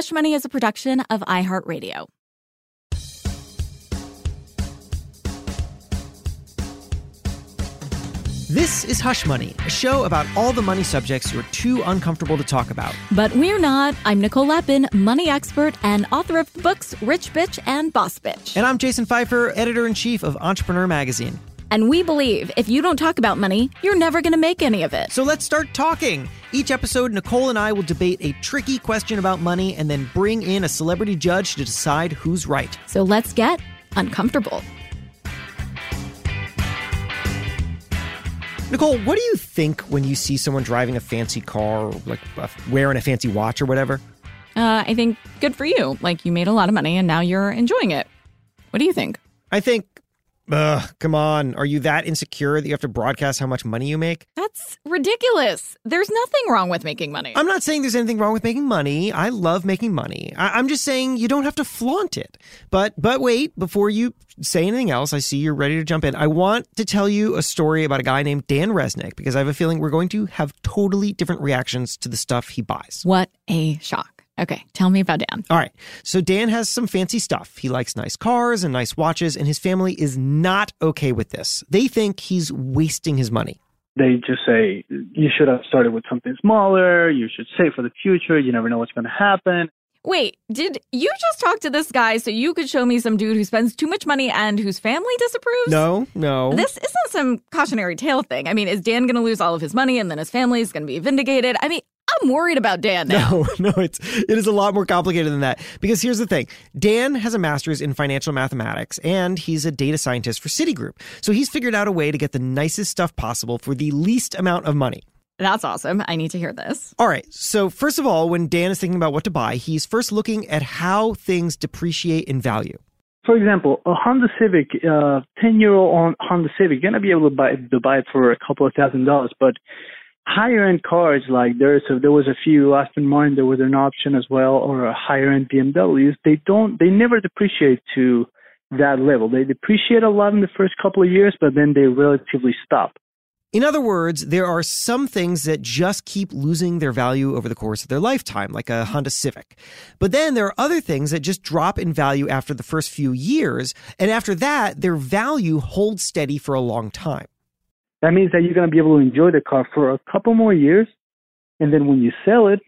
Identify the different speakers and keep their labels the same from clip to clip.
Speaker 1: Hush Money is a production of iHeartRadio.
Speaker 2: This is Hush Money, a show about all the money subjects you're too uncomfortable to talk about.
Speaker 1: But we're not. I'm Nicole Lapin, money expert and author of the books Rich Bitch and Boss Bitch.
Speaker 2: And I'm Jason Feifer, editor in chief of Entrepreneur Magazine.
Speaker 1: And we believe if you don't talk about money, you're never going to make any of it.
Speaker 2: So let's start talking. Each episode, Nicole and I will debate a tricky question about money and then bring in a celebrity judge to decide who's right.
Speaker 1: So let's get uncomfortable.
Speaker 2: Nicole, what do you think when you see someone driving a fancy car or like uh, wearing a fancy watch or whatever?
Speaker 1: Uh, I think good for you. Like you made a lot of money and now you're enjoying it. What do you think?
Speaker 2: I think Ugh, come on. Are you that insecure that you have to broadcast how much money you make?
Speaker 1: That's ridiculous. There's nothing wrong with making money.
Speaker 2: I'm not saying there's anything wrong with making money. I love making money. I- am just saying you don't have to flaunt it. But but wait, before you say anything else, I see you're ready to jump in. I want to tell you a story about a guy named Dan Resnick because I have a feeling we're going to have totally different reactions to the stuff he buys.
Speaker 1: What a shock. Okay, tell me about Dan.
Speaker 2: All right. So Dan has some fancy stuff. He likes nice cars and nice watches, and his family is not okay with this. They think he's wasting his money.
Speaker 3: They just say, you should have started with something smaller. You should save for the future. You never know what's going to happen.
Speaker 1: Wait, did you just talk to this guy so you could show me some dude who spends too much money and whose family disapproves?
Speaker 2: No, no.
Speaker 1: This isn't some cautionary tale thing. I mean, is Dan going to lose all of his money and then his family is going to be vindicated? I mean, I'm worried about Dan now.
Speaker 2: No, no, it's it is a lot more complicated than that. Because here's the thing: Dan has a master's in financial mathematics, and he's a data scientist for Citigroup. So he's figured out a way to get the nicest stuff possible for the least amount of money.
Speaker 1: That's awesome. I need to hear this.
Speaker 2: All right. So, first of all, when Dan is thinking about what to buy, he's first looking at how things depreciate in value.
Speaker 3: For example, a Honda Civic, uh, 10 year old Honda Civic, you're going to be able to buy, to buy it for a couple of thousand dollars, but higher end cars like there's a, there was a few Aston Martin there was an option as well or a higher end BMWs they don't they never depreciate to that level they depreciate a lot in the first couple of years but then they relatively stop
Speaker 2: in other words, there are some things that just keep losing their value over the course of their lifetime, like a Honda Civic. But then there are other things that just drop in value after the first few years, and after that, their value holds steady for a long time.
Speaker 3: That means that you're going to be able to enjoy the car for a couple more years, and then when you sell it,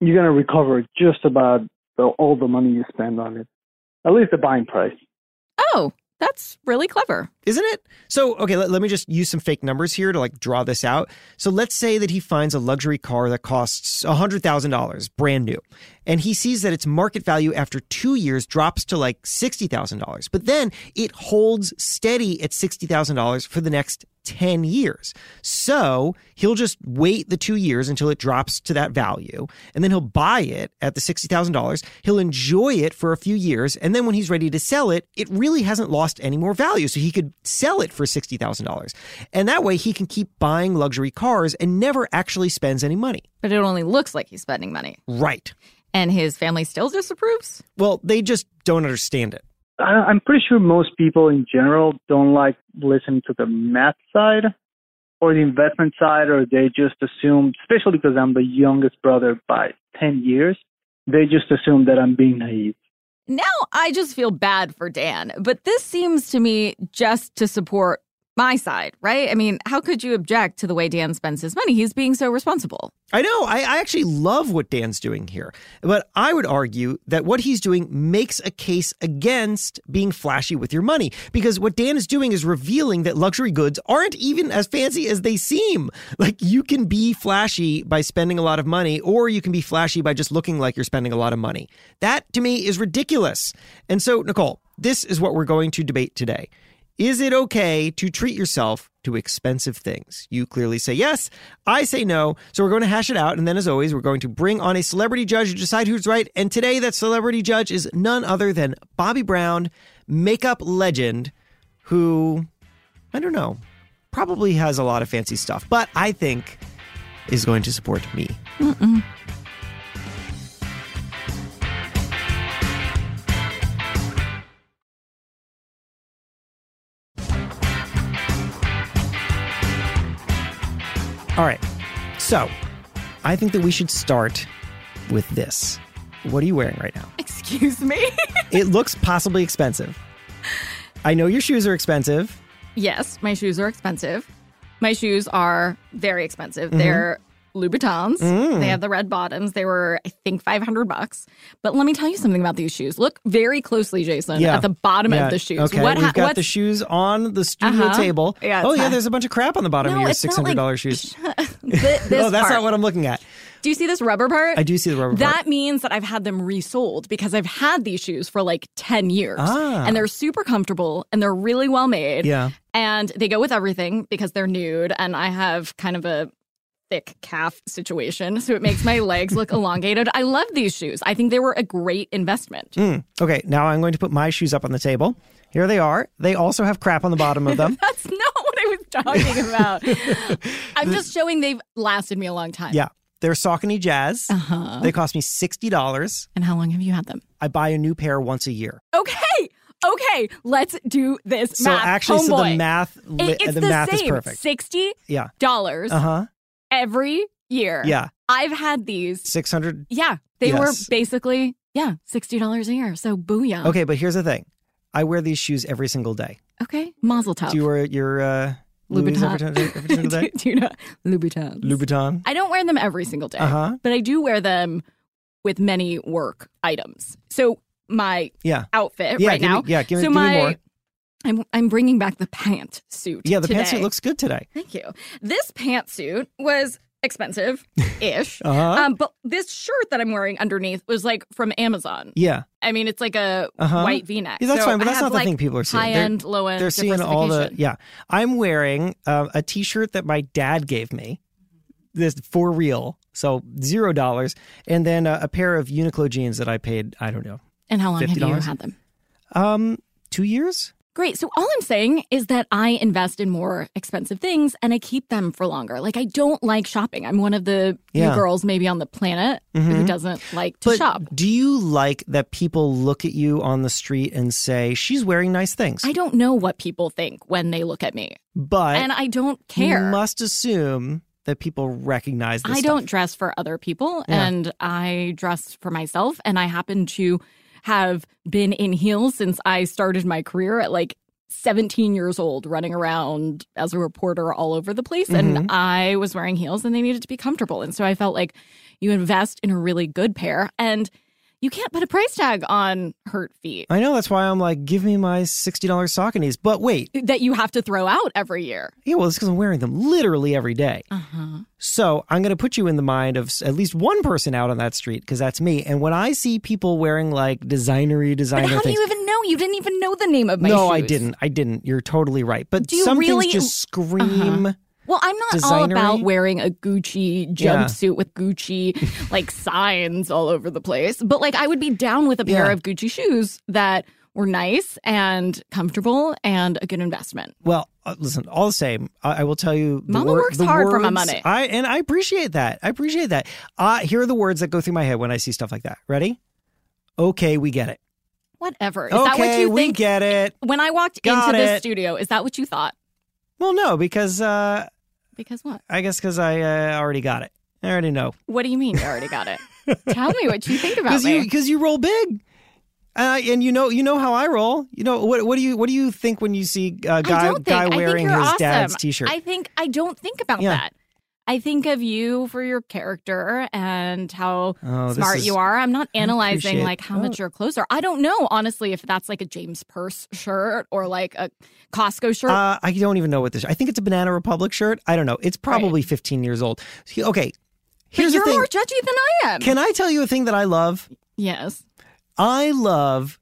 Speaker 3: you're going to recover just about the, all the money you spend on it, at least the buying price.
Speaker 1: Oh, that's really clever.
Speaker 2: Isn't it? So, okay, let, let, me just use some fake numbers here to like draw this out. So, let's say that he finds a luxury car that costs $100,000, brand new, and he sees that its market value after two years drops to like $60,000. But then it holds steady at $60,000 for the next 10 years. So he'll just wait the two years until it drops to that value, and then he'll buy it at the $60,000. He'll enjoy it for a few years, and then when he's ready to sell it, it really hasn't lost any more value. So he could sell it for $60,000. And that way he can keep buying luxury cars and never actually spends any money.
Speaker 1: But it only looks like he's spending money.
Speaker 2: Right.
Speaker 1: And his family still disapproves?
Speaker 2: Well, they just don't understand it.
Speaker 3: I'm pretty sure most people in general don't like listening to the math side or the investment side, or they just assume, especially because I'm the youngest brother by 10 years, they just assume that I'm being naive.
Speaker 1: Now I just feel bad for Dan, but this seems to me just to support my side, right? I mean, how could you object to the way Dan spends his money? He's being so responsible.
Speaker 2: I know. I, I, actually love what Dan's doing here. But I would argue that what he's doing makes a case against being flashy with your money. Because what Dan is doing is revealing that luxury goods aren't even as fancy as they seem. Like you can be flashy by spending a lot of money, or you can be flashy by just looking like you're spending a lot of money. That to me is ridiculous. And so, Nicole, this is what we're going to debate today. Is it okay to treat yourself to expensive things? You clearly say yes. I say no. So we're going to hash it out. And then, as always, we're going to bring on a celebrity judge to decide who's right. And today, that celebrity judge is none other than Bobbi Brown, makeup legend, who, I don't know, probably has a lot of fancy stuff, but I think is going to support me.
Speaker 1: Mm-mm.
Speaker 2: All right. So, I think that we should start with this. What are you wearing right now?
Speaker 1: Excuse me?
Speaker 2: It looks possibly expensive. I know your shoes are expensive.
Speaker 1: yes, my shoes are expensive. My shoes are very expensive.
Speaker 2: Mm-hmm.
Speaker 1: They're Louboutins.
Speaker 2: Mm.
Speaker 1: They have the red bottoms. They were, I think, 500 bucks. But let me tell you something about these shoes. Look very closely, Jason,
Speaker 2: Yeah.
Speaker 1: at the bottom
Speaker 2: Yeah,
Speaker 1: of the shoes.
Speaker 2: Okay,
Speaker 1: What
Speaker 2: we've
Speaker 1: ha-
Speaker 2: got the shoes on the studio
Speaker 1: Uh-huh.
Speaker 2: table.
Speaker 1: Yeah,
Speaker 2: oh yeah,
Speaker 1: not-
Speaker 2: there's a bunch of crap on the bottom
Speaker 1: No,
Speaker 2: of your
Speaker 1: it's not
Speaker 2: six hundred dollars
Speaker 1: like-
Speaker 2: shoes.
Speaker 1: This
Speaker 2: Oh, that's
Speaker 1: part.
Speaker 2: not what I'm looking at.
Speaker 1: Do you see this rubber part?
Speaker 2: I do see the rubber part.
Speaker 1: That
Speaker 2: part.
Speaker 1: means that I've had them resold because I've had these shoes for like 10 years.
Speaker 2: Ah.
Speaker 1: And they're super comfortable and they're really well made.
Speaker 2: Yeah.
Speaker 1: And they go with everything because they're nude. And I have kind of a thick calf situation. So it makes my legs look elongated. I love these shoes. I think they were a great investment.
Speaker 2: Mm. Okay, now I'm going to put my shoes up on the table. Here they are. They also have crap on the bottom of them.
Speaker 1: That's not what I was talking about. I'm just showing they've lasted me a long time.
Speaker 2: yeah, they're Saucony Jazz.
Speaker 1: Uh-huh.
Speaker 2: They cost me sixty dollars.
Speaker 1: And how long have you had them?
Speaker 2: I buy a new pair once a year.
Speaker 1: Okay. Okay. Let's do this
Speaker 2: So
Speaker 1: math.
Speaker 2: actually, so the math, li-
Speaker 1: It-
Speaker 2: the,
Speaker 1: the,
Speaker 2: math
Speaker 1: same.
Speaker 2: is perfect.
Speaker 1: Sixty
Speaker 2: Yeah.
Speaker 1: dollars
Speaker 2: Uh huh.
Speaker 1: Every year.
Speaker 2: Yeah.
Speaker 1: I've had these.
Speaker 2: Six hundred.
Speaker 1: Yeah, they were basically yeah sixty dollars a year. So booyah.
Speaker 2: Okay, but here's the thing. I wear these shoes every single day.
Speaker 1: Okay. Mazel tov.
Speaker 2: Do you wear your uh,
Speaker 1: Louboutin.
Speaker 2: every, every single day?
Speaker 1: do, do you know Louboutins?
Speaker 2: Louboutin.
Speaker 1: I don't wear them every single day,
Speaker 2: Uh-huh.
Speaker 1: but I do wear them with many work items. So my
Speaker 2: Yeah.
Speaker 1: outfit
Speaker 2: Yeah.
Speaker 1: right now.
Speaker 2: Me, yeah. Give, me-
Speaker 1: so
Speaker 2: give
Speaker 1: my
Speaker 2: me more.
Speaker 1: I'm I'm bringing back the pant suit.
Speaker 2: Yeah. The
Speaker 1: today.
Speaker 2: pantsuit looks good today.
Speaker 1: Thank you. This pantsuit was expensive ish.
Speaker 2: Uh-huh.
Speaker 1: Um, but this shirt that I'm wearing underneath was like from Amazon.
Speaker 2: Yeah.
Speaker 1: I mean, it's like a
Speaker 2: Uh-huh.
Speaker 1: white V neck.
Speaker 2: Yeah, that's
Speaker 1: so
Speaker 2: fine, but that's not the
Speaker 1: like,
Speaker 2: thing people are seeing.
Speaker 1: High end, low end.
Speaker 2: They're seeing all the yeah. I'm wearing uh, a T-shirt that my dad gave me. This for real, so zero dollars, and then uh, a pair of Uniqlo jeans that I paid. I don't know,
Speaker 1: And how long have you
Speaker 2: $50?
Speaker 1: had them?
Speaker 2: um, two years.
Speaker 1: Great. So all I'm saying is that I invest in more expensive things and I keep them for longer. Like I don't like shopping. I'm one of the
Speaker 2: Yeah.
Speaker 1: girls maybe on the planet who
Speaker 2: Mhm.
Speaker 1: doesn't like to
Speaker 2: But
Speaker 1: shop.
Speaker 2: do you like that people look at you on the street and say she's wearing nice things?
Speaker 1: I don't know what people think when they look at me.
Speaker 2: but
Speaker 1: and I don't care.
Speaker 2: You must assume that people recognize. This
Speaker 1: I
Speaker 2: stuff.
Speaker 1: don't dress for other people
Speaker 2: Yeah.
Speaker 1: and I dress for myself. And I happen to have been in heels since I started my career at like 17 years old, running around as a reporter all over the place.
Speaker 2: Mhm.
Speaker 1: And I was wearing heels and they needed to be comfortable. And so I felt like you invest in a really good pair and you can't put a price tag on hurt feet
Speaker 2: I know that's why I'm like, give me my sixty dollars Sauconys. But wait,
Speaker 1: that you have to throw out every year.
Speaker 2: yeah, well, it's because I'm wearing them literally every day.
Speaker 1: Uh huh.
Speaker 2: So I'm going to put you in the mind of at least one person out on that street because that's me. And when I see people wearing like designery
Speaker 1: But
Speaker 2: designer
Speaker 1: how do you even know? You didn't even know the name of my
Speaker 2: no, I didn't. I didn't. You're totally right. But
Speaker 1: Do you
Speaker 2: some
Speaker 1: really-
Speaker 2: things just scream.
Speaker 1: Well, I'm not all about wearing a Gucci
Speaker 2: Yeah.
Speaker 1: jumpsuit with Gucci like signs all over the place, but like I would be down with a pair
Speaker 2: Yeah.
Speaker 1: of Gucci shoes that were nice and comfortable and a good investment.
Speaker 2: Well, uh, listen. All the same, I, I will tell you. The
Speaker 1: Mama
Speaker 2: wor-
Speaker 1: works
Speaker 2: the
Speaker 1: hard for my money.
Speaker 2: I and I appreciate that. I appreciate that. Uh, here are the words that go through my head when I see stuff like that. Ready? Okay, we get it.
Speaker 1: Whatever. Is
Speaker 2: okay,
Speaker 1: that what you
Speaker 2: we
Speaker 1: think?
Speaker 2: get it.
Speaker 1: when I walked
Speaker 2: Got
Speaker 1: into this
Speaker 2: it.
Speaker 1: studio, is that what you thought?
Speaker 2: Well, no, because uh,
Speaker 1: Because what?
Speaker 2: I guess because I uh, already got it. I already know.
Speaker 1: What do you mean you already got it? Tell me what you think about
Speaker 2: Because
Speaker 1: me.
Speaker 2: you because you roll big. Uh, and you know you know how I roll. You know what what do you what do you think when you see a guy
Speaker 1: think.
Speaker 2: guy wearing his
Speaker 1: awesome.
Speaker 2: dad's t-shirt?
Speaker 1: I think I don't think about
Speaker 2: Yeah.
Speaker 1: that. I think of you for your character and how
Speaker 2: Oh,
Speaker 1: smart
Speaker 2: is-
Speaker 1: you are. I'm not analyzing like how much your clothes are. I don't know honestly if that's like a James Perse shirt or like a Costco shirt.
Speaker 2: Uh, I don't even know what this. I think it's a Banana Republic shirt. I don't know. It's probably 15 years old. Okay,
Speaker 1: but
Speaker 2: here's
Speaker 1: you're
Speaker 2: the thing.
Speaker 1: more judgy than I am.
Speaker 2: Can I tell you a thing that I love?
Speaker 1: yes.
Speaker 2: I love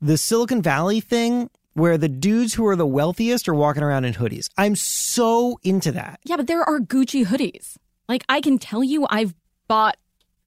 Speaker 2: the Silicon Valley thing where the dudes who are the wealthiest are walking around in hoodies. I'm so into that.
Speaker 1: Yeah, but there are Gucci hoodies. Like I can tell you, I've bought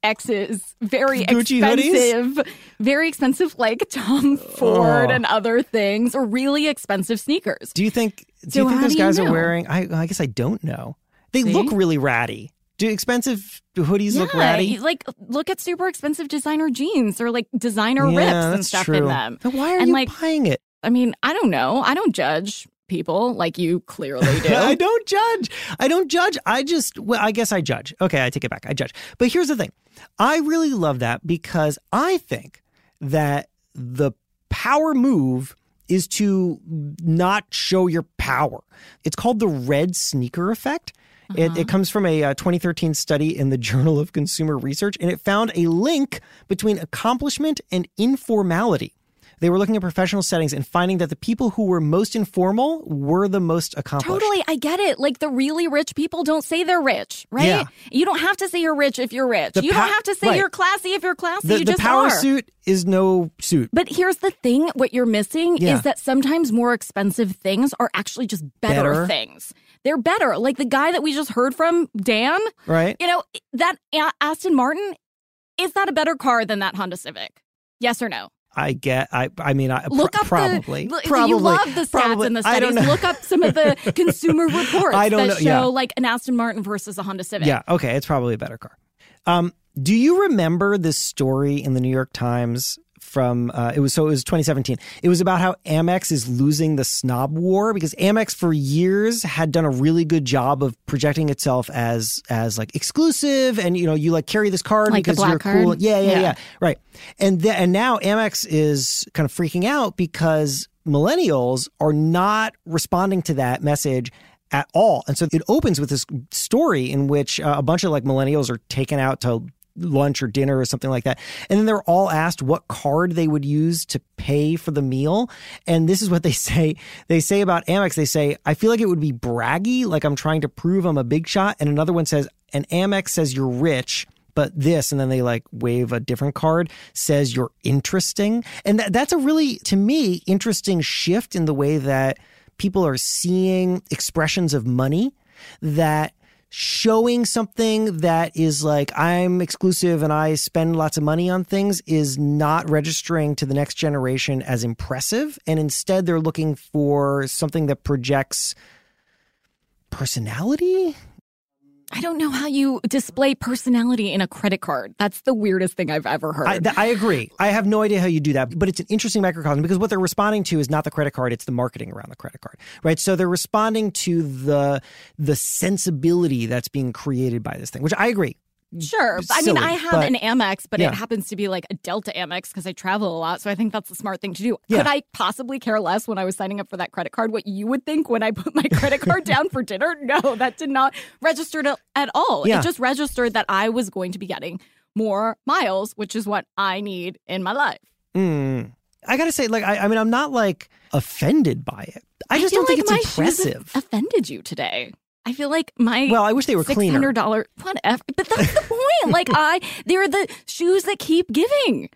Speaker 1: X's very
Speaker 2: Gucci hoodies?
Speaker 1: expensive, very expensive, like Tom oh. Ford
Speaker 2: Oh.
Speaker 1: and other things, or really expensive sneakers.
Speaker 2: Do you think? Do
Speaker 1: So
Speaker 2: you think those
Speaker 1: do you
Speaker 2: guys are wearing? I, I guess I don't know. They
Speaker 1: See?
Speaker 2: look really ratty. Do expensive hoodies look ratty?
Speaker 1: like look at super expensive designer jeans or like designer
Speaker 2: yeah,
Speaker 1: rips and stuff
Speaker 2: true.
Speaker 1: in them.
Speaker 2: Then why are
Speaker 1: And,
Speaker 2: you
Speaker 1: like,
Speaker 2: buying it?
Speaker 1: I mean, I don't know. I don't judge people like you clearly do.
Speaker 2: I don't judge. I don't judge. I just, well, I guess I judge. Okay, I take it back. I judge. But here's the thing I really love that because I think that the power move is to not show your power. It's called the red sneaker effect. Uh-huh. It, it, comes from a uh, 2013 study in the Journal of Consumer Research, and it found a link between accomplishment and informality. They were looking at professional settings and finding that the people who were most informal were the most accomplished.
Speaker 1: Totally, I get it. Like the really rich people don't say they're rich, right? Yeah. You don't have to say you're rich if you're rich. The you pa- don't have to say right. you're classy if you're classy.
Speaker 2: The,
Speaker 1: you
Speaker 2: the power
Speaker 1: are.
Speaker 2: suit is no suit.
Speaker 1: But here's the thing: what you're missing yeah. is that sometimes more expensive things are actually just better, better. things they're better. Like the guy that we just heard from, Dan.
Speaker 2: Right.
Speaker 1: You know, that Aston Martin, is that a better car than that Honda Civic? Yes or no?
Speaker 2: I get. I. I mean, I
Speaker 1: look
Speaker 2: pr-
Speaker 1: up
Speaker 2: probably.
Speaker 1: The,
Speaker 2: probably.
Speaker 1: You love the stats
Speaker 2: probably,
Speaker 1: and the studies. Look up some of the consumer reports that know, show
Speaker 2: yeah.
Speaker 1: like an Aston Martin versus a Honda Civic.
Speaker 2: Yeah. Okay. It's probably a better car. Um, do you remember this story in the New York Times from uh, it was so it was 2017. It was about how Amex is losing the snob war because Amex for years had done a really good job of projecting itself as as like exclusive and you know you like carry this card
Speaker 1: like
Speaker 2: because
Speaker 1: you're
Speaker 2: card?
Speaker 1: cool.
Speaker 2: Yeah, yeah, yeah, yeah. Right. And th- and now Amex is kind of freaking out because millennials are not responding to that message at all. And so it opens with this story in which uh, a bunch of like millennials are taken out to lunch or dinner or something like that. And then they're all asked what card they would use to pay for the meal. And this is what they say. They say about Amex, they say, I feel like it would be braggy, like I'm trying to prove I'm a big shot. And another one says, and Amex says you're rich but this and then they like wave a different card says you're interesting and that, that's a really to me interesting shift in the way that people are seeing expressions of money that showing something that is like I'm exclusive and I spend lots of money on things is not registering to the next generation as impressive. And instead they're looking for something that projects personality
Speaker 1: I don't know how you display personality in a credit card. That's the weirdest thing I've ever heard.
Speaker 2: I, th- I, agree. I have no idea how you do that, but it's an interesting microcosm because what they're responding to is not the credit card; it's the marketing around the credit card, right? So they're responding to the the sensibility that's being created by this thing, which I agree.
Speaker 1: Sure.
Speaker 2: Silly,
Speaker 1: I mean, I have
Speaker 2: but,
Speaker 1: an Amex, but
Speaker 2: yeah.
Speaker 1: it happens to be like a Delta Amex because I travel a lot. So I think that's the smart thing to do.
Speaker 2: Yeah.
Speaker 1: Could I possibly care less when I was signing up for that credit card what you would think when I put my credit card down for dinner? No, that did not register to, at all.
Speaker 2: Yeah.
Speaker 1: It just registered that I was going to be getting more miles, which is what I need in my life.
Speaker 2: Mm. I gotta say, like, I, I, mean, I'm not like offended by it. I just
Speaker 1: I
Speaker 2: don't
Speaker 1: like
Speaker 2: think it's impressive.
Speaker 1: offended you today. I feel like my
Speaker 2: well, I wish they were cleaner.
Speaker 1: Hundred dollar, whatever. But that's the point. like I, they're the shoes that keep giving.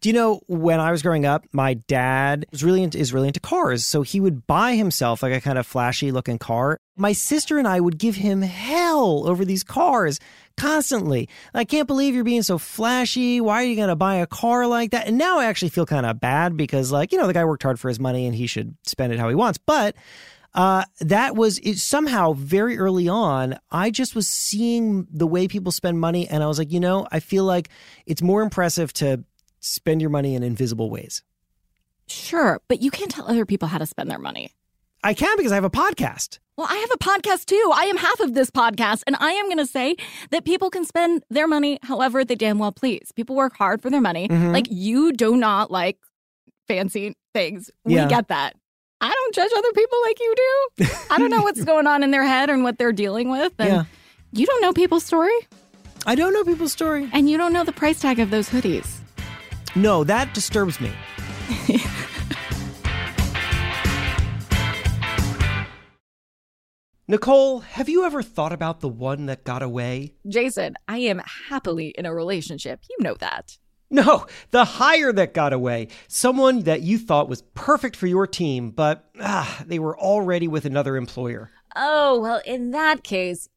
Speaker 2: Do you know when I was growing up, my dad was really into, is really into cars, so he would buy himself like a kind of flashy looking car. My sister and I would give him hell over these cars constantly. I can't believe you're being so flashy. Why are you going to buy a car like that? And now I actually feel kind of bad because, like, you know, the guy worked hard for his money and he should spend it how he wants. But uh, that was it, somehow very early on. I just was seeing the way people spend money, and I was like, you know, I feel like it's more impressive to spend your money in invisible ways.
Speaker 1: Sure, but you can't tell other people how to spend their money.
Speaker 2: I can because I have a podcast.
Speaker 1: Well, I have a podcast too. I am half of this podcast, and I am going to say that people can spend their money however they damn well please. People work hard for their money.
Speaker 2: Mhm.
Speaker 1: Like, you do not like fancy things. We
Speaker 2: Yeah.
Speaker 1: get that. I don't judge other people like you do. I don't know what's going on in their head and what they're dealing with. And
Speaker 2: Yeah.
Speaker 1: you don't know people's story,
Speaker 2: I don't know people's story.
Speaker 1: and you don't know the price tag of those hoodies.
Speaker 2: No, that disturbs me. Nicole, have you ever thought about the one that got away?
Speaker 1: Jason, I am happily in a relationship. You know that.
Speaker 2: No, the hire that got away. Someone that you thought was perfect for your team, but ah, they were already with another employer.
Speaker 1: Oh, well, in that case,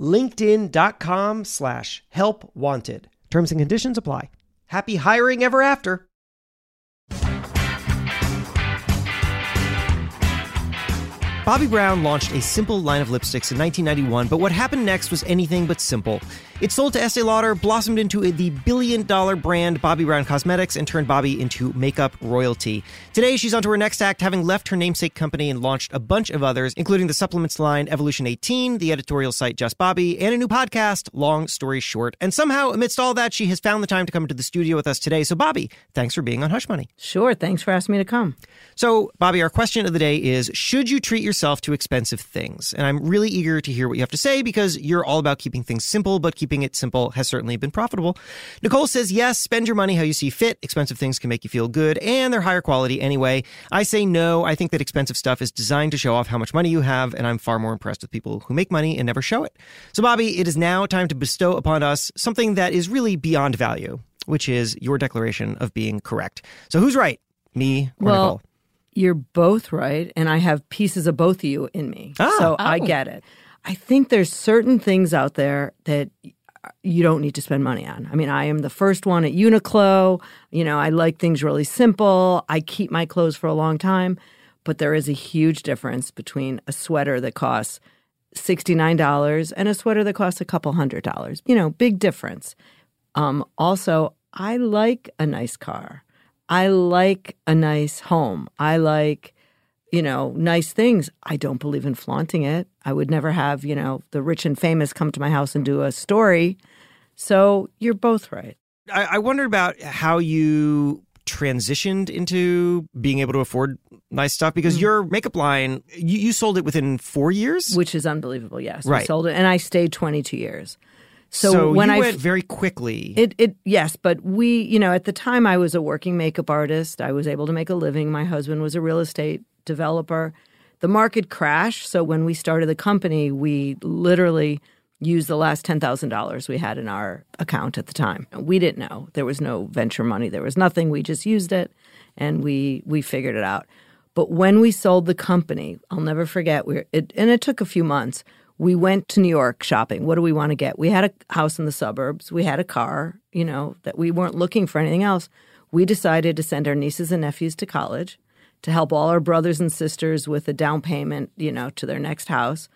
Speaker 2: linkedin.com slash help wanted. Terms and conditions apply. Happy hiring ever after. Bobbi Brown launched a simple line of lipsticks in 1991, but what happened next was anything but simple. It sold to Estee Lauder, blossomed into the billion dollar brand Bobbi Brown Cosmetics, and turned Bobbi into makeup royalty. Today, she's on to her next act, having left her namesake company and launched a bunch of others, including the supplements line Evolution 18, the editorial site Just Bobbi, and a new podcast, Long Story Short. And somehow, amidst all that, she has found the time to come into the studio with us today. So, Bobbi, thanks for being on Hush Money.
Speaker 4: Sure. Thanks for asking me to come.
Speaker 2: So, Bobbi, our question of the day is Should you treat yourself to expensive things? And I'm really eager to hear what you have to say because you're all about keeping things simple, but keeping it simple has certainly been profitable. Nicole says, yes, spend your money how you see fit. Expensive things can make you feel good and they're higher quality anyway. I say no. I think that expensive stuff is designed to show off how much money you have, and I'm far more impressed with people who make money and never show it. So, Bobbi, it is now time to bestow upon us something that is really beyond value, which is your declaration of being correct. So, who's right? Me or
Speaker 4: well,
Speaker 2: Nicole?
Speaker 4: You're both right, and I have pieces of both of you in me.
Speaker 2: Ah.
Speaker 4: so I
Speaker 1: Oh.
Speaker 4: get it. I think there's certain things out there that you don't need to spend money on. I mean, I am the first one at Uniqlo. You know, I like things really simple. I keep my clothes for a long time, but there is a huge difference between a sweater that costs $69 and a sweater that costs a couple hundred dollars. You know, big difference. Um, also, I like a nice car. I like a nice home. I like, you know, nice things. I don't believe in flaunting it. I would never have, you know, the rich and famous come to my house and do a story. So you're both right.
Speaker 2: I, I wondered about how you transitioned into being able to afford nice stuff because
Speaker 4: Mm.
Speaker 2: your makeup line you, you sold it within four years
Speaker 4: Which is unbelievable. Yes, we
Speaker 2: Right.
Speaker 4: sold it, and I stayed 22 years. So,
Speaker 2: so
Speaker 4: when I
Speaker 2: went very quickly
Speaker 4: It it yes, but we, you know, at the time I was a working makeup artist. I was able to make a living. My husband was a real estate developer. The market crashed, so when we started the company, we literally used the last $10,000 we had in our account at the time. We didn't know. There was no venture money. There was nothing. We just used it and we we figured it out. But when we sold the company, I'll never forget. We it, and it took a few months. We went to New York shopping. What do we want to get? We had a house in the suburbs. We had a car. You know that we weren't looking for anything else. We decided to send our nieces and nephews to college, to help all our brothers and sisters with a down payment. You know, to their next house.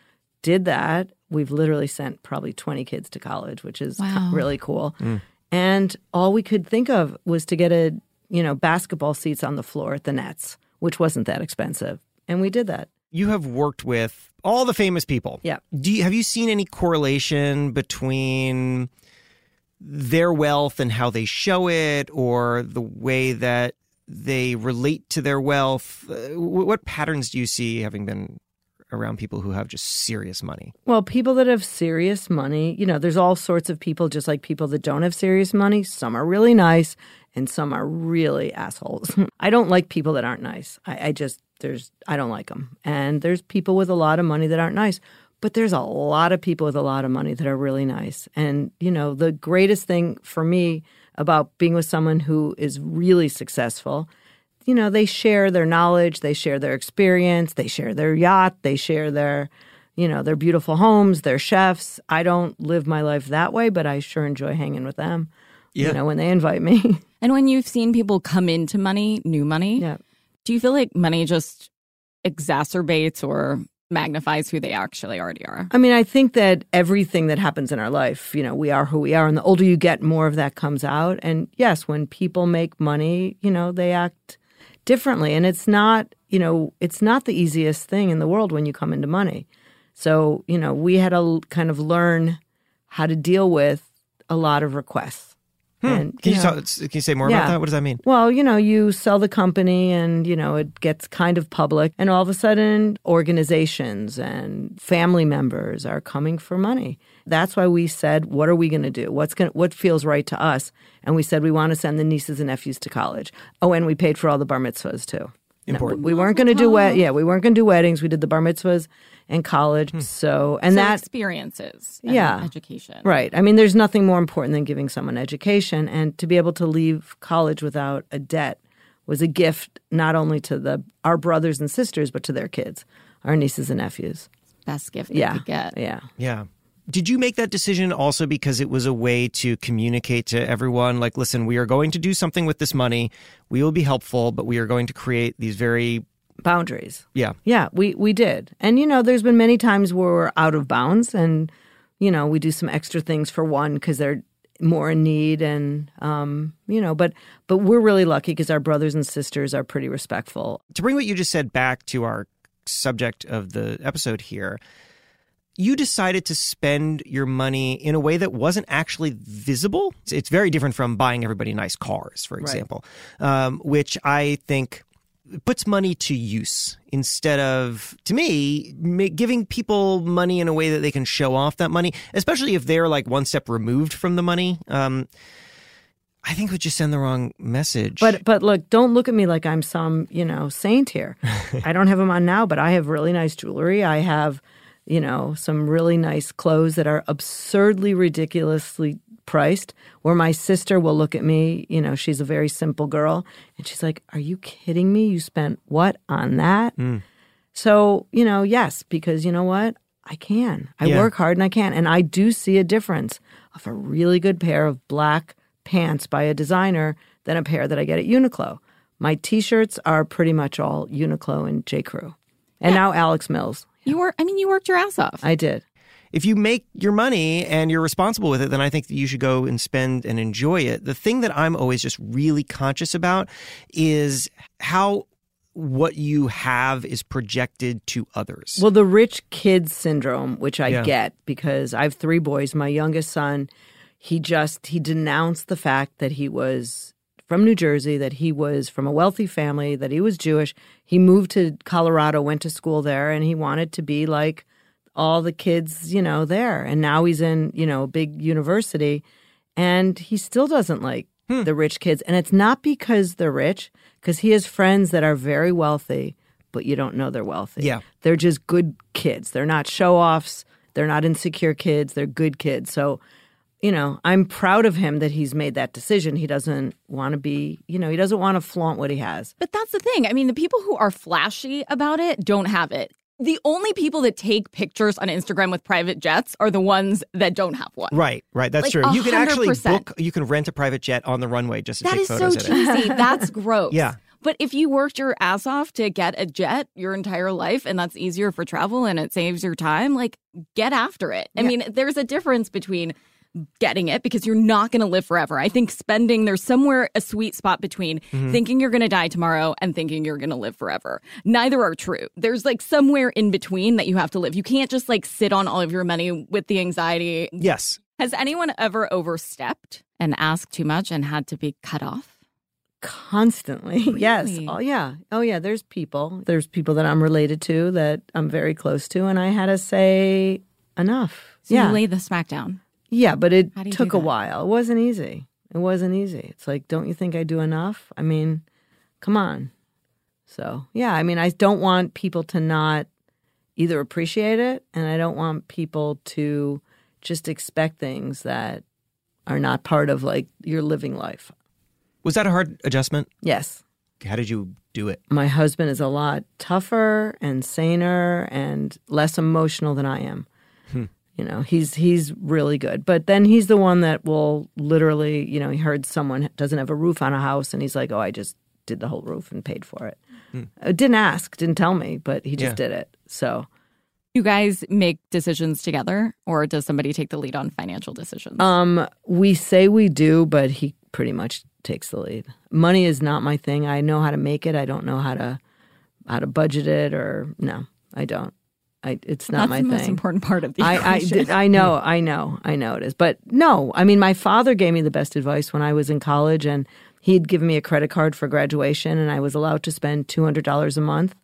Speaker 4: Did that. We've literally sent probably twenty kids to college, which is
Speaker 1: Wow.
Speaker 4: really cool. Mm. And all we could think of was to get a you know basketball seats on the floor at the Nets which wasn't that expensive. And we did that.
Speaker 2: you have worked with all the famous people
Speaker 4: Yeah.
Speaker 2: do you, have you seen any correlation between their wealth and how they show it or the way that they relate to their wealth Uh, what patterns do you see having been around people who have just serious money
Speaker 4: Well, people that have serious money, you know, there's all sorts of people, just like people that don't have serious money. Some are really nice and some are really assholes. I don't like people that aren't nice. I, I just, there's, I don't like them. And there's people with a lot of money that aren't nice. But there's a lot of people with a lot of money that are really nice. And, you know, the greatest thing for me about being with someone who is really successful you know, they share their knowledge, they share their experience, they share their yacht, they share their, you know, their beautiful homes, their chefs. I don't live my life that way, but I sure enjoy hanging with them.
Speaker 2: Yeah.
Speaker 4: You know, when they invite me.
Speaker 1: And when you've seen people come into money, new money,
Speaker 4: yeah.
Speaker 1: Do you feel like money just exacerbates or magnifies who they actually already are.
Speaker 4: I mean, I think that everything that happens in our life, you know, we are who we are. And the older you get, more of that comes out. And yes, when people make money, you know, they act differently. And it's not, you know, it's not the easiest thing in the world when you come into money. So, you know, we had to kind of learn how to deal with a lot of requests. Hmm. And,
Speaker 2: Can you,
Speaker 4: know,
Speaker 2: talk, can you say more
Speaker 4: Yeah.
Speaker 2: about that? What does that mean?
Speaker 4: well, you know, you sell the company and, you know, it gets kind of public. And all of a sudden, organizations and family members are coming for money. That's why we said, what are we going to do? What's going what feels right to us? And we said, we want to send the nieces and nephews to college. Oh, and we paid for all the bar mitzvahs too. No,
Speaker 2: Important.
Speaker 4: we weren't going to do wed- yeah, we weren't going to do weddings. We did the bar mitzvahs and college. Hmm. So, and
Speaker 1: so
Speaker 4: that
Speaker 1: experiences, and
Speaker 4: Yeah.
Speaker 1: education,
Speaker 4: Right. I mean, there's nothing more important than giving someone education, and to be able to leave college without a debt was a gift not only to the our brothers and sisters, but to their kids, our nieces and nephews.
Speaker 1: Best gift
Speaker 4: Yeah.
Speaker 1: they could get.
Speaker 4: Yeah.
Speaker 2: Yeah. Did you make that decision also because it was a way to communicate to everyone like, listen, we are going to do something with this money. We will be helpful, but we are going to create these very,
Speaker 4: Boundaries.
Speaker 2: yeah.
Speaker 4: Yeah, we we did. And you know, there's been many times where we're out of bounds and you know, we do some extra things for one cuz they're more in need and um, you know, but but we're really lucky because our brothers and sisters are pretty respectful.
Speaker 2: To bring what you just said back to our subject of the episode here, you decided to spend your money in a way that wasn't actually visible. It's- very different from buying everybody nice cars, for example, um, which I think puts money to use instead of, to me, giving people money in a way that they can show off that money, especially if they're like one step removed from the money. Um, I think would just send the wrong message.
Speaker 4: But but look, don't look at me like I'm some, you know, saint here. I don't have them on now, but I have really nice jewelry. I have, you know, some really nice clothes that are absurdly ridiculously priced where my sister will look at me, you know, she's a very simple girl and she's like, "Are you kidding me? You spent what on that?" Mm. So, you know, yes, because you know what? I can. I
Speaker 2: Yeah.
Speaker 4: work hard and I can. And I do see a difference of a really good pair of black pants by a designer than a pair that I get at Uniqlo. My t shirts are pretty much all Uniqlo and J. Crew. And now Alex Mills.
Speaker 1: You were, I mean, you worked your ass off.
Speaker 4: I did.
Speaker 2: if you make your money and you're responsible with it, then I think that you should go and spend and enjoy it. The thing that I'm always just really conscious about is how what you have is projected to others.
Speaker 4: Well, the rich kid syndrome, which I
Speaker 2: Yeah.
Speaker 4: get because I have three boys. My youngest son, he just he denounced the fact that he was from New Jersey, that he was from a wealthy family, that he was Jewish. He moved to Colorado, went to school there, and he wanted to be like all the kids, you know, there. And now he's in, you know, a big university and he still doesn't like hmm. the rich kids. And it's not because they're rich, because he has friends that are very wealthy, but you don't know they're wealthy.
Speaker 2: Yeah.
Speaker 4: They're just good kids. They're not show offs. They're not insecure kids. They're good kids. So, you know, I'm proud of him that he's made that decision. He doesn't want to be, you know, he doesn't want to flaunt what he has.
Speaker 1: But that's the thing. I mean, the people who are flashy about it don't have it. The only people that take pictures on Instagram with private jets are the ones that don't have one.
Speaker 2: Right, right. That's
Speaker 1: Like,
Speaker 2: true. You can actually book, you can rent a private jet on the runway just to
Speaker 1: That
Speaker 2: take
Speaker 1: is so
Speaker 2: photos of it.
Speaker 1: cheesy. That's gross.
Speaker 2: Yeah.
Speaker 1: But if you worked your ass off to get a jet your entire life and that's easier for travel and it saves your time, like get after it. I mean, there's a difference between getting it because you're not going to live forever. I think spending there's somewhere a sweet spot between
Speaker 2: Mm-hmm.
Speaker 1: thinking you're going to die tomorrow and thinking you're going to live forever. Neither are true. There's like somewhere in between that you have to live. You can't just like sit on all of your money with the anxiety.
Speaker 2: Yes.
Speaker 1: Has anyone ever overstepped and asked too much and had to be cut off?
Speaker 4: Constantly. Yes. Oh yeah. Oh yeah, there's people. There's people that I'm related to that I'm very close to and I had to say enough.
Speaker 1: So
Speaker 4: yeah.
Speaker 1: you lay the smack down.
Speaker 4: Yeah, but it
Speaker 1: How do you
Speaker 4: took a while. It wasn't easy. It wasn't easy. It's like, don't you think I do enough? I mean, come on. So, yeah, I mean, I don't want people to not either appreciate it and I don't want people to just expect things that are not part of like your living life.
Speaker 2: Was that a hard adjustment?
Speaker 4: Yes.
Speaker 2: How did you do it?
Speaker 4: my husband is a lot tougher and saner and less emotional than I am. Hmm. You know, he's he's really good. But then he's the one that will literally, you know, he heard someone doesn't have a roof on a house and he's like, "Oh, I just did the whole roof and paid for it." Uh, didn't ask, didn't tell me, but he just
Speaker 2: Yeah.
Speaker 4: did it. So,
Speaker 1: You guys make decisions together, or does somebody take the lead on financial decisions?
Speaker 4: Um, we say we do, but he pretty much takes the lead. Money is not my thing. I know how to make it. I don't know how to how to budget it, or no, I don't. I, it's not
Speaker 1: That's
Speaker 4: my
Speaker 1: the
Speaker 4: thing.
Speaker 1: most important part of the
Speaker 4: I, I,
Speaker 1: equation.
Speaker 4: I know, I know, I know it is. But no, I mean, my father gave me the best advice when I was in college, and he'd given me a credit card for graduation, and I was allowed to spend two hundred dollars a month.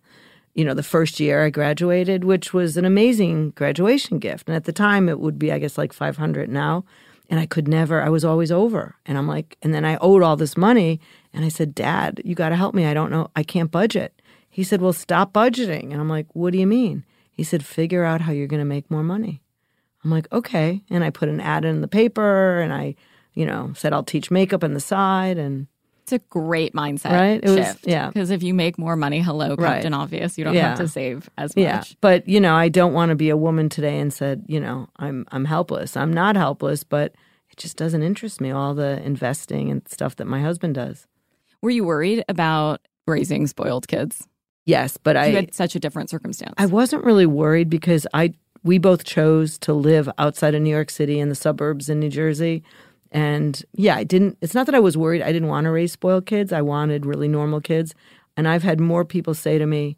Speaker 4: You know, the first year I graduated, which was an amazing graduation gift, and at the time it would be, I guess, like five hundred now. And I could never. I was always over, and I'm like, and then I owed all this money, and I said, Dad, you got to help me. I don't know. I can't budget. He said, Well, stop budgeting, and I'm like, What do you mean? He said, figure out how you're going to make more money. I'm like, okay. And I put an ad in the paper and I, you know, said I'll teach makeup on the side. And
Speaker 1: it's a great mindset
Speaker 4: Right? It was- yeah.
Speaker 1: Because if you make more money, hello,
Speaker 4: Right.
Speaker 1: Captain Obvious, you don't
Speaker 4: Yeah.
Speaker 1: have to save as much.
Speaker 4: yeah, but you know, I don't want to be a woman today and said, you know, I'm I'm helpless. I'm not helpless, but it just doesn't interest me all the investing and stuff that my husband does.
Speaker 1: Were you worried about raising spoiled kids?
Speaker 4: Yes, but I
Speaker 1: you had such a different circumstance.
Speaker 4: I wasn't really worried because I we both chose to live outside of New York City in the suburbs in New Jersey. And yeah, I didn't it's not that I was worried I didn't want to raise spoiled kids. I wanted really normal kids. And I've had more people say to me,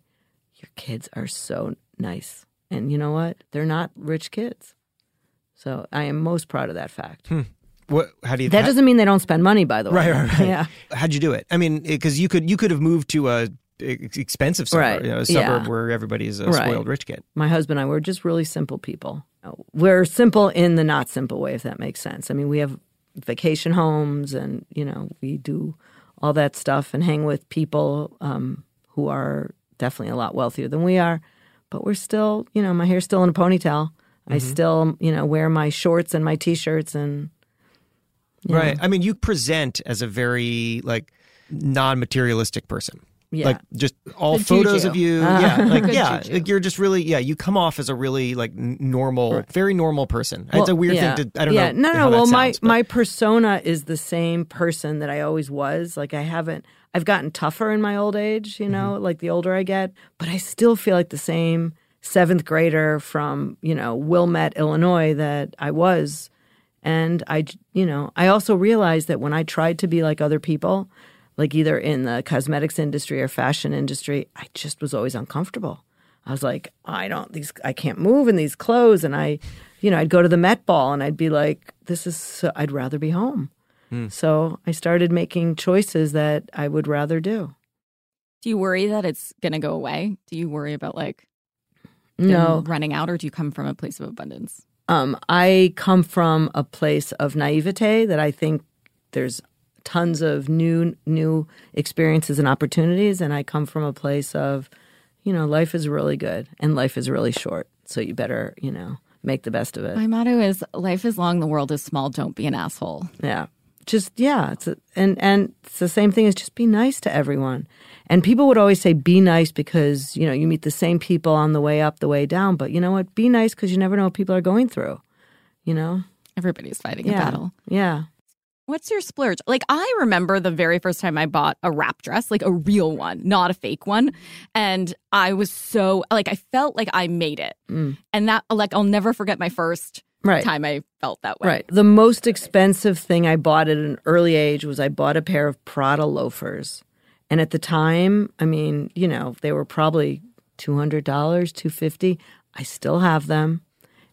Speaker 4: Your kids are so nice. And you know what? They're not rich kids. So I am most proud of that fact. Hmm.
Speaker 2: What? How do you?
Speaker 4: That
Speaker 2: how-
Speaker 4: doesn't mean they don't spend money, by the way.
Speaker 2: Right, right, right.
Speaker 4: Yeah.
Speaker 2: How'd you do it? I mean, because you could you could have moved to a ex- expensive suburb,
Speaker 4: Right,
Speaker 2: you know, a suburb
Speaker 4: yeah.
Speaker 2: where everybody's a
Speaker 4: Right.
Speaker 2: spoiled rich kid.
Speaker 4: my husband and I, we're just really simple people. We're simple in the not simple way, if that makes sense. I mean, we have vacation homes and, you know, we do all that stuff and hang with people um, who are definitely a lot wealthier than we are. But we're still, you know, my hair's still in a ponytail. I still, you know, wear my shorts and my t shirts and, know,
Speaker 2: Right. I mean, you present as a very like non-materialistic person.
Speaker 4: Yeah.
Speaker 2: Like just all
Speaker 1: The
Speaker 2: photos
Speaker 1: juju.
Speaker 2: of you. yeah. Like yeah.
Speaker 1: juju.
Speaker 2: Like you're just really yeah. You come off as a really like normal, very normal person. it's a weird
Speaker 4: yeah.
Speaker 2: thing to. I don't
Speaker 4: yeah.
Speaker 2: know.
Speaker 4: No, no. Well, my
Speaker 2: but-
Speaker 4: my persona is the same person that I always was. Like I haven't. I've gotten tougher in my old age. You know,
Speaker 2: Mm-hmm.
Speaker 4: like the older I get, but I still feel like the same seventh grader from you know Wilmette, Illinois, that I was. And I, you know, I also realized that when I tried to be like other people, like either in the cosmetics industry or fashion industry, I just was always uncomfortable. I was like, I don't these I can't move in these clothes and I you know, I'd go to the Met Ball and I'd be like, this is so, I'd rather be home. So I started making choices that I would rather do.
Speaker 1: do you worry that it's going to go away? Do you worry about like
Speaker 4: No.
Speaker 1: running out, or do you come from a place of abundance?
Speaker 4: Um, I come from a place of naivete that I think there's tons of new new experiences and opportunities, and I come from a place of, you know, life is really good and life is really short, so you better, you know, make the best of it.
Speaker 1: My motto is life is long, the world is small, don't be an asshole.
Speaker 4: Yeah. Just yeah, it's a, and and it's the same thing as just be nice to everyone. And people would always say be nice because, you know, you meet the same people on the way up, the way down, but you know what? Be nice cuz you never know what people are going through. You know?
Speaker 1: Everybody's fighting a battle.
Speaker 4: Yeah.
Speaker 1: What's your splurge? Like I remember the very first time I bought a wrap dress, like a real one, not a fake one, and I was so like I felt like I made it. And that like I'll never forget my first
Speaker 4: Mm. Right.
Speaker 1: time I felt that way.
Speaker 4: Right. The most expensive thing I bought at an early age was I bought a pair of Prada loafers. And at the time, I mean, you know, they were probably $200, 250 I still have them.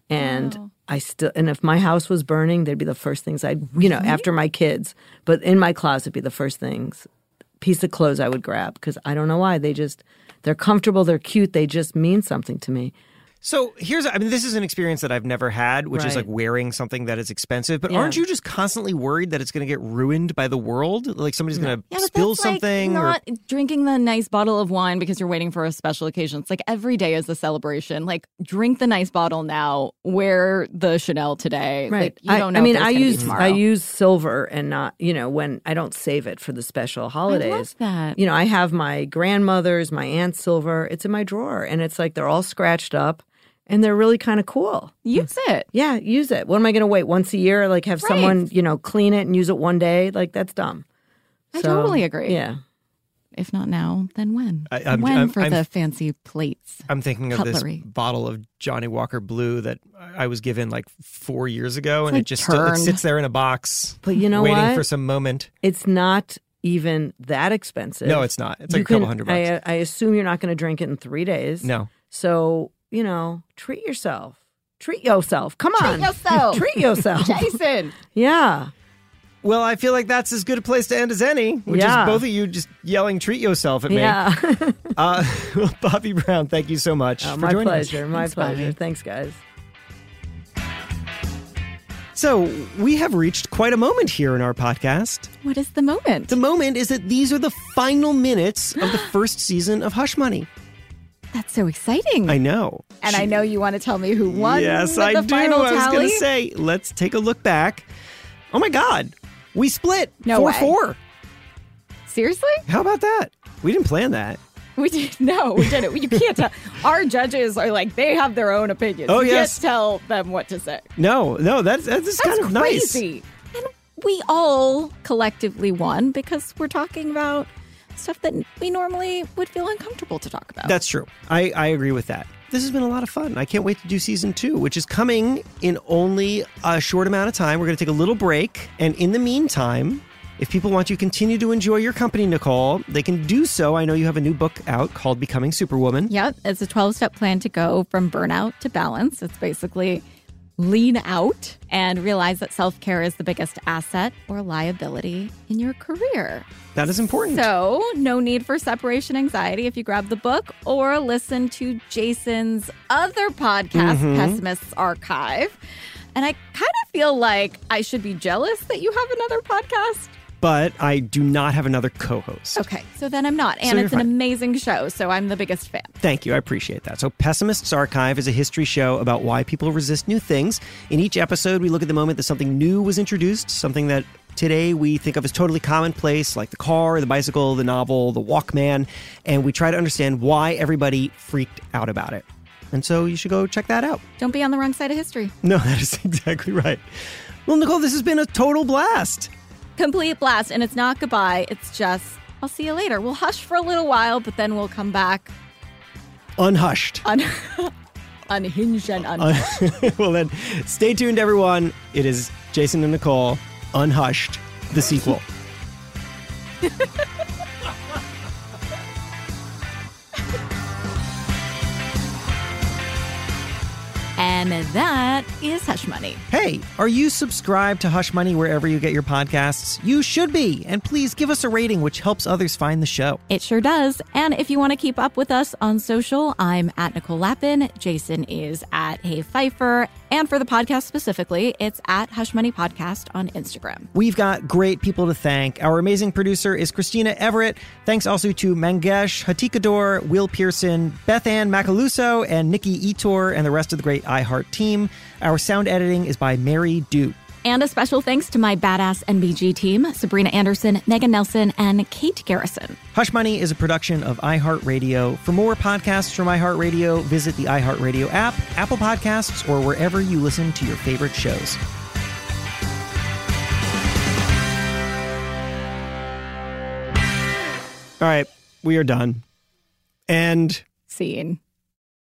Speaker 4: And
Speaker 1: Wow.
Speaker 4: I still and if my house was burning, they'd be the first things I'd, you know, mm-hmm. after my kids, but in my closet be the first things piece of clothes I would grab because I don't know why. They just they're comfortable, they're cute, they just mean something to me.
Speaker 2: So here's, I mean, this is an experience that I've never had, which is like wearing something that is expensive. But
Speaker 4: Yeah.
Speaker 2: aren't you just constantly worried that it's going to get ruined by the world? Like somebody's going to
Speaker 1: Yeah,
Speaker 2: spill
Speaker 1: that's
Speaker 2: something?
Speaker 1: Like
Speaker 2: or,
Speaker 1: not drinking the nice bottle of wine because you're waiting for a special occasion. It's like every day is a celebration. Like drink the nice bottle now, wear the Chanel today. Like you
Speaker 4: I,
Speaker 1: don't know.
Speaker 4: I mean, I use. I use silver and not you know when I don't save it for the special holidays.
Speaker 1: that.
Speaker 4: You know, I have my grandmother's, my aunt's silver. It's in my drawer, and it's like they're all scratched up, and they're really kind of cool.
Speaker 1: use hmm. it.
Speaker 4: Yeah, use it. What am I going to wait once a year? Like have someone you know clean it and use it one day? Like that's dumb.
Speaker 1: I
Speaker 4: So,
Speaker 1: totally agree.
Speaker 4: Yeah,
Speaker 1: if not now, then when?
Speaker 2: I- I'm-
Speaker 1: when
Speaker 2: I'm-
Speaker 1: for
Speaker 2: I'm-
Speaker 1: the fancy plates?
Speaker 2: I'm thinking of
Speaker 1: Cutlery.
Speaker 2: this bottle of Johnnie Walker Blue that I was given like four years ago, and
Speaker 1: like
Speaker 2: it just still, it sits there in a box,
Speaker 4: But you know
Speaker 2: waiting
Speaker 4: what?
Speaker 2: for some moment.
Speaker 4: it's not even that expensive.
Speaker 2: No, it's not. It's like
Speaker 4: You
Speaker 2: a couple
Speaker 4: can-
Speaker 2: hundred bucks.
Speaker 4: I, I assume you're not going to drink it in three days.
Speaker 2: no,
Speaker 4: So, you know, treat yourself. Treat yourself. Come on.
Speaker 1: yourself.
Speaker 4: treat yourself.
Speaker 1: Jason.
Speaker 4: yeah.
Speaker 2: Well, I feel like that's as good a place to end as any, which
Speaker 4: Yeah.
Speaker 2: is both of you just yelling "treat yourself" at me.
Speaker 4: Yeah.
Speaker 2: Uh, well, Bobbi Brown, thank you so much
Speaker 4: Oh,
Speaker 2: for
Speaker 4: my
Speaker 2: joining us.
Speaker 4: pleasure. My
Speaker 1: Thanks,
Speaker 4: pleasure.
Speaker 1: Bobbi.
Speaker 4: Thanks, guys.
Speaker 2: So we have reached quite a moment here in our podcast.
Speaker 1: What is the moment?
Speaker 2: The moment is that these are the final minutes of the first season of Hush Money.
Speaker 1: That's so exciting.
Speaker 2: I know.
Speaker 1: and I know you want to tell me who won
Speaker 2: Yes,
Speaker 1: the
Speaker 2: I do. I was
Speaker 1: tally.
Speaker 2: going to say, let's take a look back. Oh my God, we split
Speaker 1: No
Speaker 2: four
Speaker 1: way.
Speaker 2: four.
Speaker 1: Seriously?
Speaker 2: How about that? We didn't plan that.
Speaker 1: We did no, we didn't. You can't tell. Our judges are like they have their own opinions.
Speaker 2: Oh,
Speaker 1: you
Speaker 2: yes.
Speaker 1: can't tell them what to say.
Speaker 2: No, no, that's that's,
Speaker 1: That's
Speaker 2: kind of nice.
Speaker 1: crazy. And we all collectively won because we're talking about stuff that we normally would feel uncomfortable to talk about.
Speaker 2: That's true. I, I agree with that. This has been a lot of fun. I can't wait to do season two, which is coming in only a short amount of time. We're going to take a little break. And in the meantime, if people want to continue to enjoy your company, Nicole, they can do so. I know you have a new book out called Becoming Superwoman.
Speaker 1: Yep, it's a 12 step plan to go from burnout to balance. It's basically lean out and realize that self care is the biggest asset or liability in your career.
Speaker 2: That is important.
Speaker 1: So, no need for separation anxiety if you grab the book or listen to Jason's other podcast,
Speaker 2: Mm-hmm.
Speaker 1: Pessimist's Archive. And I kind of feel like I should be jealous that you have another podcast.
Speaker 2: But I do not have another co host.
Speaker 1: Okay, so then I'm not. And
Speaker 2: you're
Speaker 1: it's an amazing show, so I'm the biggest fan.
Speaker 2: Thank you. I appreciate that. So, Pessimist's Archive is a history show about why people resist new things. In each episode, we look at the moment that something new was introduced, something that today we think of as totally commonplace, like the car, the bicycle, the novel, the Walkman, and we try to understand why everybody freaked out about it. And so, you should go check that out.
Speaker 1: Don't be on the wrong side of history.
Speaker 2: No, that is exactly right. Well, Nicole, this has been a total blast.
Speaker 1: Complete blast. And it's not goodbye, it's just, I'll see you later. We'll hush for a little while, but then we'll come back
Speaker 2: Unhushed.
Speaker 1: un- unhinged and un-
Speaker 2: well, then, stay tuned, everyone. It is Jason and Nicole, Unhushed, the sequel.
Speaker 1: And that is Hush Money.
Speaker 2: Hey, are you subscribed to Hush Money wherever you get your podcasts? You should be. And please give us a rating, which helps others find the show.
Speaker 1: It sure does. And if you want to keep up with us on social, I'm at Nicole Lapin. Jason is at Hey Feifer. And for the podcast specifically, it's at Hush Money Podcast on Instagram.
Speaker 2: We've got great people to thank. Our amazing producer is Christina Everett. Thanks also to Mangesh Hattikudur, Will Pearson, Beth Ann Macaluso, and Nikki Ettore, and the rest of the great iHeart team. Our sound editing is by Mary Dute.
Speaker 1: And a special thanks to my badass NBG team, Sabrina Anderson, Megan Nelson, and Kate Garrison.
Speaker 2: Hush Money is a production of iHeartRadio. For more podcasts from iHeartRadio, visit the iHeartRadio app, Apple Podcasts, or wherever you listen to your favorite shows. All right, we are done. And
Speaker 1: Scene.